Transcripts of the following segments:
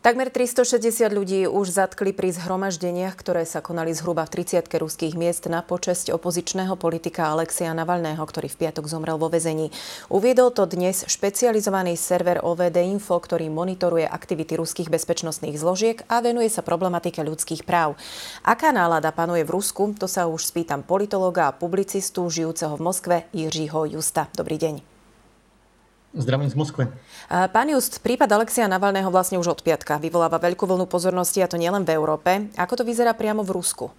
Takmer 360 ľudí už zatkli pri zhromaždeniach, ktoré sa konali zhruba v 30 ruských miest na počesť opozičného politika Alexia Navalného, ktorý v piatok zomrel vo vezení. Uviedol to dnes špecializovaný server OVD Info, ktorý monitoruje aktivity ruských bezpečnostných zložiek a venuje sa problematike ľudských práv. Aká nálada panuje v Rusku, to sa už spýtam politologa a publicistu žijúceho v Moskve Jiřího Justa. Dobrý deň. Zdravím z Moskvy. Pán Just, prípad Alexia Navalného vlastne už od piatka vyvoláva veľkú vlnu pozornosti a to nielen v Európe. Ako to vyzerá priamo v Rusku?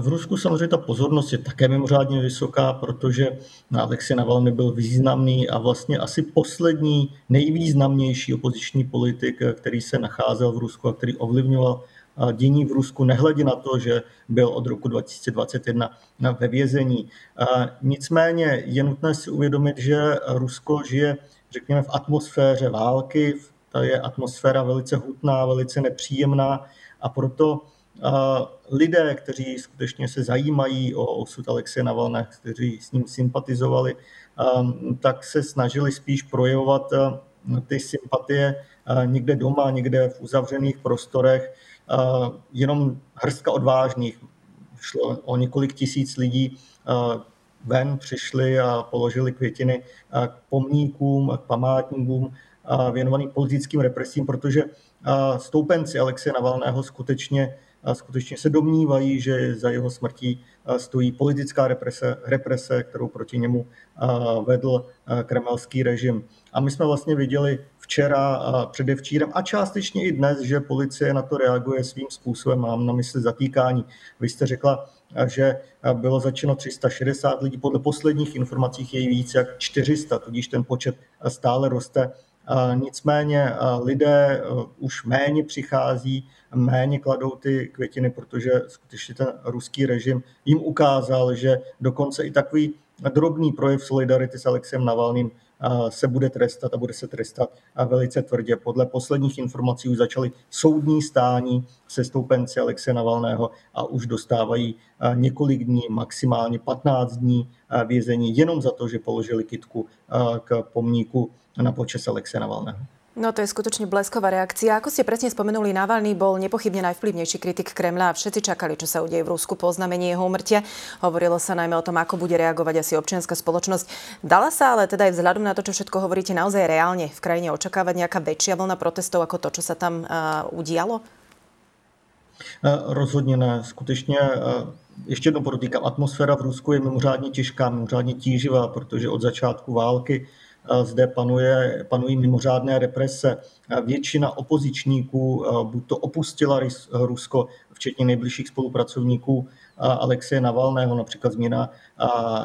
V Rusku samozřejmě ta pozornost je také mimořádně vysoká, protože Alexej Navalny byl významný a vlastně asi poslední nejvýznamnější opoziční politik, který se nacházel v Rusku a který ovlivňoval dění v Rusku, nehledě na to, že byl od roku 2021 ve vězení. Nicméně je nutné si uvědomit, že Rusko žije, řekněme, v atmosféře války, ta je atmosféra velice hutná, velice nepříjemná. A proto lidé, kteří skutečně se zajímají o osud Alexeje Navalného, kteří s ním sympatizovali, tak se snažili spíš projevovat ty sympatie někde doma, někde v uzavřených prostorech, jenom hrstka odvážných, šlo o několik tisíc lidí, ven přišli a položili květiny k pomníkům, k památníkům věnovaným politickým represím, protože stoupenci Alexe Navalného skutečně, skutečně se domnívají, že za jeho smrtí stojí politická represe, represe, kterou proti němu vedl kremelský režim. A my jsme vlastně viděli včera předevčírem a částečně i dnes, že policie na to reaguje svým způsobem. Mám na mysli zatýkání. Vy jste řekla, že bylo začeno 360 lidí. Podle posledních informací je víc jak 400, tudíž ten počet stále roste. Nicméně lidé už méně přichází, méně kladou ty květiny, protože skutečně ten ruský režim jim ukázal, že dokonce i takový drobný projev solidarity s Alexem Navalným se bude trestat a bude se trestat velice tvrdě. Podle posledních informací už začaly soudní stání se stoupenci Alexe Navalného a už dostávají několik dní, maximálně 15 dní vězení jenom za to, že položili kitku k pomníku na počes Alexe Navalného. No to je skutočne blesková reakcia. Ako ste presne spomenuli, Navalny bol nepochybne najvplyvnejší kritik Kremľa a všetci čakali, čo sa udeje v Rusku po oznamení jeho umrtia. Hovorilo sa najmä o tom, ako bude reagovať asi občianská spoločnosť. Dala sa ale teda aj vzhľadom na to, čo všetko hovoríte, naozaj reálne v krajine očakávať nejaká väčšia vlna protestov ako to, čo sa tam uh, udialo? Rozhodně ne. Skutečně ještě jednou podotýkám, atmosféra v Rusku je mimořádně těžká, mimořádně tíživá, protože od začátku války zde panuje, panují mimořádné represe. Většina opozičníků buď to opustila Rusko, včetně nejbližších spolupracovníků Alexeje Navalného, například změna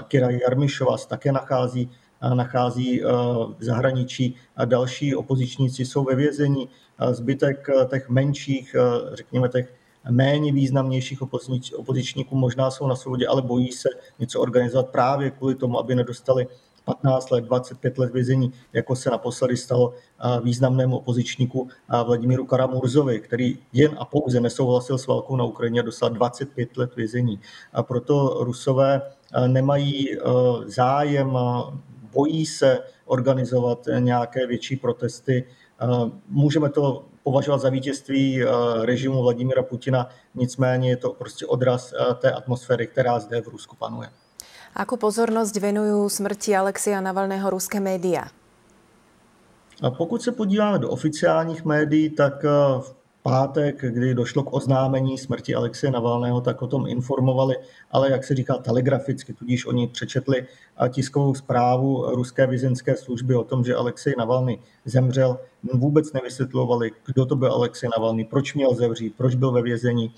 Kira Jarmišova se také nachází nachází v zahraničí další opozičníci jsou ve vězení. Zbytek těch menších, řekněme těch méně významnějších opozičníků možná jsou na svobodě, ale bojí se něco organizovat právě kvůli tomu, aby nedostali 15 let, 25 let vězení, jako se naposledy stalo významnému opozičníku Vladimíru Karamurzovi, který jen a pouze nesouhlasil s válkou na Ukrajině a dostal 25 let vězení. A proto Rusové nemají zájem, bojí se organizovat nějaké větší protesty. Můžeme to považovat za vítězství režimu Vladimira Putina, nicméně je to prostě odraz té atmosféry, která zde v Rusku panuje. Akú pozornosť venujú smrti Alexia Navalného ruské média? A pokud se podíváme do oficiálních médií, tak eh, v pátek, kdy došlo k oznámení smrti Alexeje Navalného, tak o tom informovali, ale jak se říká telegraficky, tudíž oni přečetli eh, tiskovou zprávu ruské vizinské služby o tom, že Alexej Navalny zemřel. Vůbec nevysvětlovali, kdo to byl Alexej Navalny, proč měl zemřít, proč byl ve vězení.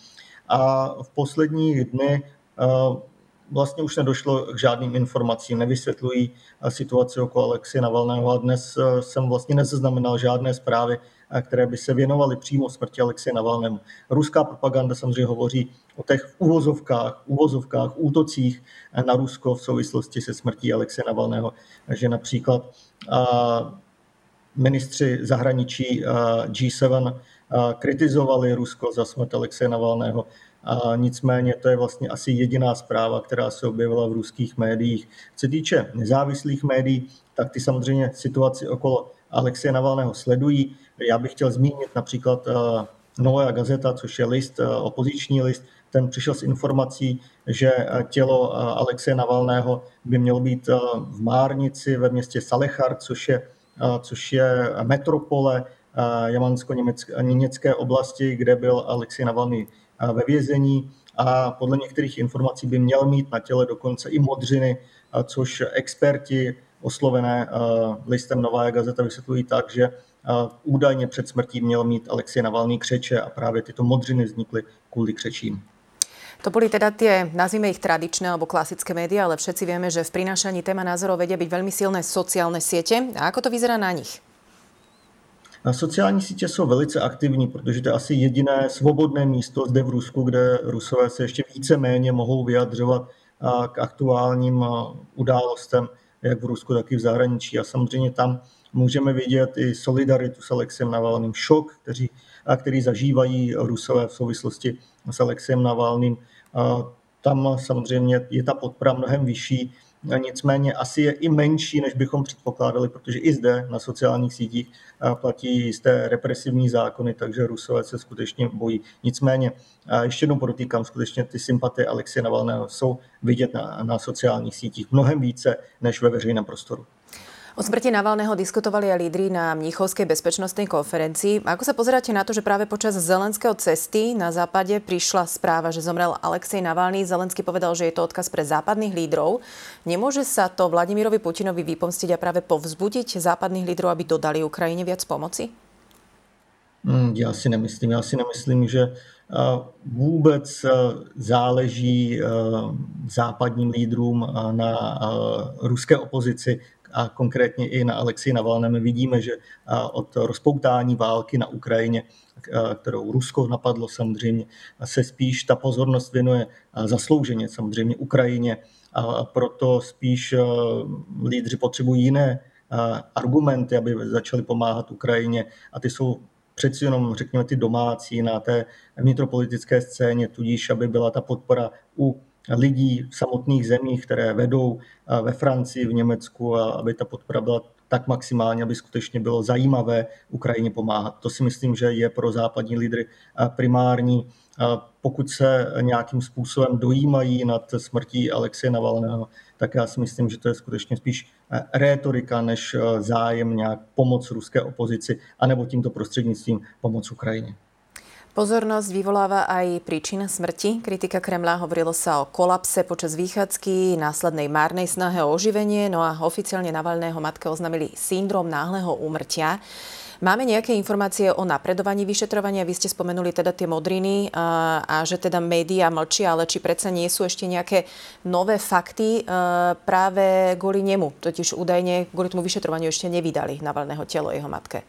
A v posledních dny eh, vlastně už nedošlo k žádným informacím, nevysvětlují eh, situaci okolo Alexie Navalného. A dnes eh, jsem vlastně nezaznamenal žádné zprávy, eh, které by se věnovaly přímo smrti Alexie Navalnému. Ruská propaganda samozřejmě hovoří o těch uvozovkách, uvozovkách, útocích na Rusko v souvislosti se smrtí Alexie Navalného, že například ministři zahraničí G7 kritizovali Rusko za smrt Alexeje Navalného, a nicméně to je vlastně asi jediná zpráva, která se objevila v ruských médiích. Co se týče nezávislých médií, tak ty samozřejmě situaci okolo Alexeje Navalného sledují. Já bych chtěl zmínit například Nová gazeta, což je list, opoziční list, ten přišel s informací, že tělo Alexeje Navalného by mělo být v Márnici ve městě Salechar, což je, což je metropole jamansko-německé oblasti, kde byl Alexej Navalný ve vězení a podle některých informací by měl mít na těle dokonce i modřiny, což experti oslovené listem Nová gazeta vysvětlují tak, že údajně před smrtí měl mít Alexej Navalný křeče a právě tyto modřiny vznikly kvůli křečím. To boli teda tie, nazvime ich tradičné alebo klasické médiá, ale všetci vieme, že v prinášaní téma názorov vedia byť veľmi silné sociálne siete. A ako to vyzerá na nich? Na sociální sítě jsou velice aktivní, protože to je asi jediné svobodné místo zde v Rusku, kde Rusové se ještě více méně mohou vyjadřovat k aktuálním událostem, jak v Rusku, tak i v zahraničí. A samozřejmě tam můžeme vidět i solidaritu s Alexem Navalným, šok, který, který zažívají Rusové v souvislosti s Alexem Navalným. Tam samozřejmě je ta podpora mnohem vyšší, nicméně asi je i menší, než bychom předpokládali, protože i zde na sociálních sítích platí jisté represivní zákony, takže Rusové se skutečně bojí. Nicméně, ještě jednou podotýkám, skutečně ty sympatie Alexie Navalného jsou vidět na, na sociálních sítích mnohem více než ve veřejném prostoru. O smrti Navalného diskutovali aj lídry na Mníchovskej bezpečnostnej konferencii. Ako sa pozeráte na to, že práve počas zelenského cesty na západe prišla správa, že zomrel Alexej Navalný. Zelenský povedal, že je to odkaz pre západných lídrov. Nemôže sa to Vladimirovi Putinovi vypomstiť a práve povzbudiť západných lídrov, aby dodali Ukrajine viac pomoci? Hmm, já si nemyslím. Já si nemyslím, že vůbec záleží západním lídrům na ruské opozici, a konkrétně i na Alexi Navalném vidíme, že od rozpoutání války na Ukrajině, kterou Rusko napadlo samozřejmě, se spíš ta pozornost věnuje zaslouženě samozřejmě Ukrajině. A proto spíš lídři potřebují jiné argumenty, aby začali pomáhat Ukrajině. A ty jsou přeci jenom, řekněme, ty domácí na té vnitropolitické scéně, tudíž aby byla ta podpora u lidí v samotných zemích, které vedou ve Francii, v Německu, a aby ta podpora byla tak maximálně, aby skutečně bylo zajímavé Ukrajině pomáhat. To si myslím, že je pro západní lídry primární. Pokud se nějakým způsobem dojímají nad smrtí Alexeje Navalného, tak já si myslím, že to je skutečně spíš rétorika než zájem nějak pomoc ruské opozici, anebo tímto prostřednictvím pomoc Ukrajině. Pozornosť vyvoláva aj príčina smrti. Kritika Kremla hovorilo sa o kolapse počas výchádzky, následnej márnej snahe o oživenie, no a oficiálne Navalného matke oznamili syndrom náhleho úmrtia. Máme nejaké informácie o napredovaní vyšetrovania? Vy ste spomenuli teda tie modriny a, a že teda médiá mlčia, ale či predsa nie sú ešte nejaké nové fakty práve kvôli nemu? Totiž údajne kvôli tomu vyšetrovaniu ešte nevydali Navalného telo jeho matke.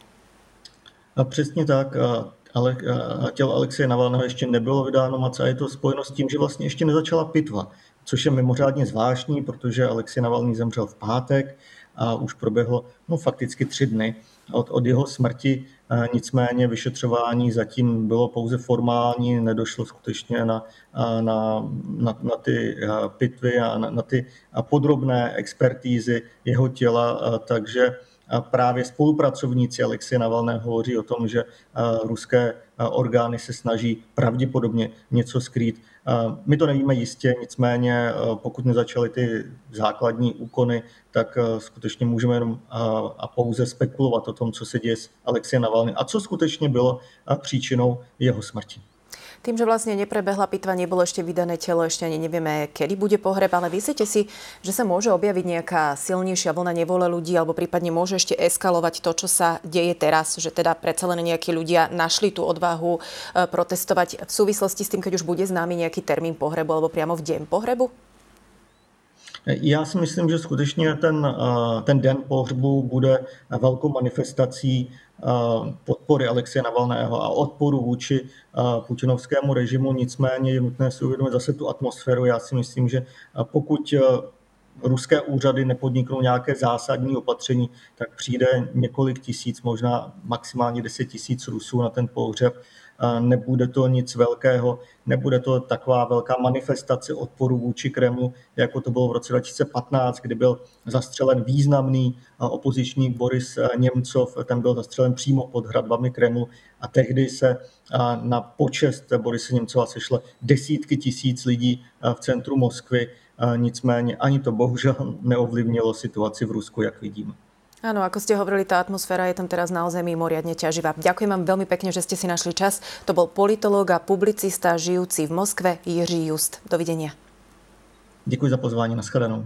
A přesně tak ale tělo Alexeje Navalného ještě nebylo vydáno moc a je to spojeno s tím, že vlastně ještě nezačala pitva, což je mimořádně zvláštní, protože Alexej Navalný zemřel v pátek a už proběhlo no, fakticky tři dny od, od jeho smrti. Nicméně vyšetřování zatím bylo pouze formální, nedošlo skutečně na, na, na, na ty pitvy a na, na ty podrobné expertízy jeho těla, takže právě spolupracovníci Alexeje Navalného hovoří o tom, že ruské orgány se snaží pravděpodobně něco skrýt. My to nevíme jistě, nicméně pokud nezačaly ty základní úkony, tak skutečně můžeme jenom a pouze spekulovat o tom, co se děje s Alexejem Navalným a co skutečně bylo příčinou jeho smrti. Tým, že vlastne neprebehla pitva, nebolo ešte vydané telo, ešte ani nevieme, kedy bude pohreb, ale myslíte si, že sa môže objaviť nejaká silnejšia vlna nevole ľudí, alebo prípadne môže ešte eskalovať to, čo sa deje teraz, že teda predsa len nejakí ľudia našli tú odvahu e, protestovať v súvislosti s tým, keď už bude známy nejaký termín pohrebu alebo priamo v deň pohrebu? Já si myslím, že skutečně ten, e, ten den pohřbu bude velkou manifestací podpory Alexeje Navalného a odporu vůči putinovskému režimu. Nicméně je nutné si uvědomit zase tu atmosféru. Já si myslím, že pokud ruské úřady nepodniknou nějaké zásadní opatření, tak přijde několik tisíc, možná maximálně deset tisíc Rusů na ten pohřeb. Nebude to nic velkého, nebude to taková velká manifestace odporu vůči Kremlu, jako to bylo v roce 2015, kdy byl zastřelen významný opozičník Boris Němcov, ten byl zastřelen přímo pod hradbami Kremlu. A tehdy se na počest Borise Němcova sešle desítky tisíc lidí v centru Moskvy, nicméně ani to bohužel neovlivnilo situaci v Rusku, jak vidíme. Áno, ako ste hovorili, tá atmosféra je tam teraz naozaj mimoriadne ťaživá. Ďakujem vám veľmi pekne, že ste si našli čas. To bol politológ a publicista žijúci v Moskve Jiří Just. Dovidenia. Děkuji za pozvání, nashledanou.